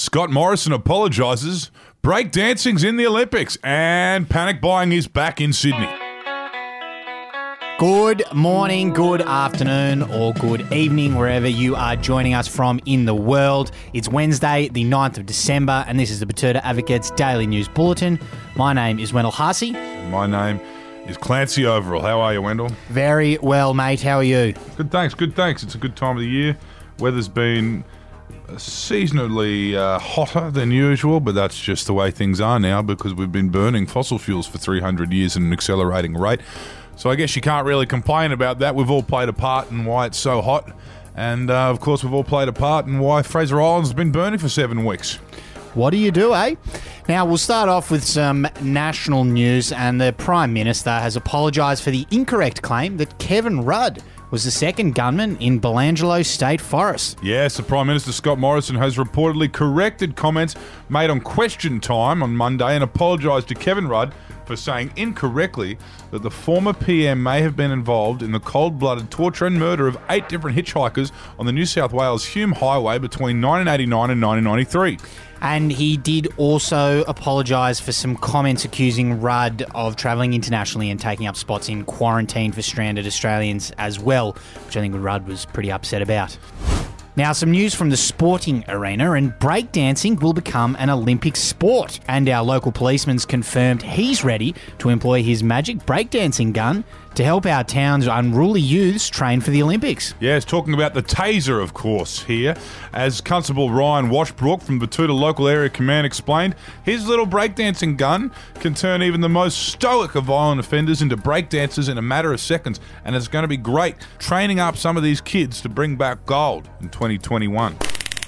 Scott Morrison apologises. Breakdancing's in the Olympics, and panic buying is back in Sydney. Good morning, good afternoon, or good evening, wherever you are joining us from in the world. It's Wednesday, the 9th of December, and this is the Betoota Advocates Daily News Bulletin. My name is Wendell Harsey. My name is Clancy Overall. How are you, Wendell? Very well, mate. How are you? Good, thanks. Good, thanks. It's a good time of the year. Weather's been seasonally uh, hotter than usual, but that's just the way things are now because we've been burning fossil fuels for 300 years at an accelerating rate. So I guess you can't really complain about that. We've all played a part in why it's so hot. And uh, of course, we've all played a part in why Fraser Island's been burning for seven weeks. What do you do, eh? Now, we'll start off with some national news, and the Prime Minister has apologised for the incorrect claim that Kevin Rudd was the second gunman in Belanglo State Forest. Yes, the Prime Minister Scott Morrison has reportedly corrected comments made on Question Time on Monday and apologised to Kevin Rudd for saying incorrectly that the former PM may have been involved in the cold blooded torture and murder of eight different hitchhikers on the New South Wales Hume Highway between 1989 and 1993. And he did also apologise for some comments accusing Rudd of travelling internationally and taking up spots in quarantine for stranded Australians as well, which I think Rudd was pretty upset about. Now, some news from the sporting arena, and breakdancing will become an Olympic sport. And our local policeman's confirmed he's ready to employ his magic breakdancing gun to help our town's unruly youths train for the Olympics. Yes, talking about the taser, of course, here. As Constable Ryan Washbrook from Betoota Local Area Command explained, his little breakdancing gun can turn even the most stoic of violent offenders into breakdancers in a matter of seconds, and it's going to be great training up some of these kids to bring back gold in 2021.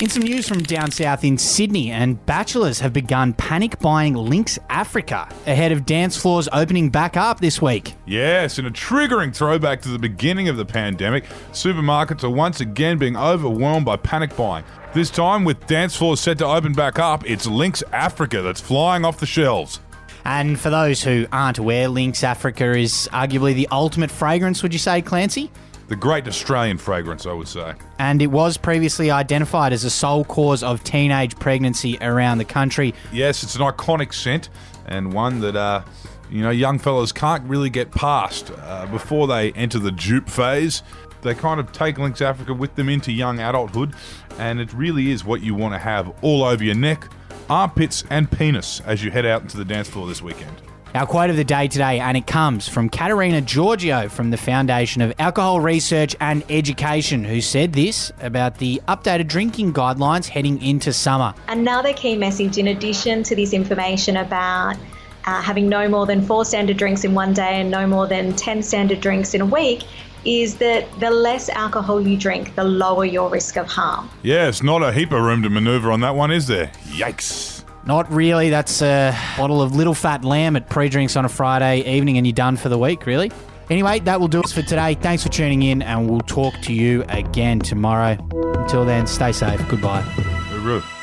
In some news from down south in Sydney, and bachelors have begun panic buying Lynx Africa ahead of dance floors opening back up this week. Yes, in a triggering throwback to the beginning of the pandemic, supermarkets are once again being overwhelmed by panic buying. This time, with dance floors set to open back up, it's Lynx Africa that's flying off the shelves. And for those who aren't aware, Lynx Africa is arguably the ultimate fragrance, would you say, Clancy? The great Australian fragrance, I would say. And it was previously identified as a sole cause of teenage pregnancy around the country. Yes, it's an iconic scent and one that, uh, you know, young fellas can't really get past uh, before they enter the dupe phase. They kind of take Lynx Africa with them into young adulthood, and it really is what you want to have all over your neck, armpits, and penis as you head out into the dance floor this weekend. Our quote of the day today, and it comes from Caterina Giorgio from the Foundation of Alcohol Research and Education, who said this about the updated drinking guidelines heading into summer. Another key message, in addition to this information about uh, having no more than four standard drinks in one day and no more than 10 standard drinks in a week, is that the less alcohol you drink, the lower your risk of harm. Yeah, it's not a heap of room to manoeuvre on that one, is there? Yikes. Not really. That's a bottle of little fat lamb at pre drinks on a Friday evening, and you're done for the week, really. Anyway, that will do us for today. Thanks for tuning in, and we'll talk to you again tomorrow. Until then, stay safe. Goodbye. Hooroo.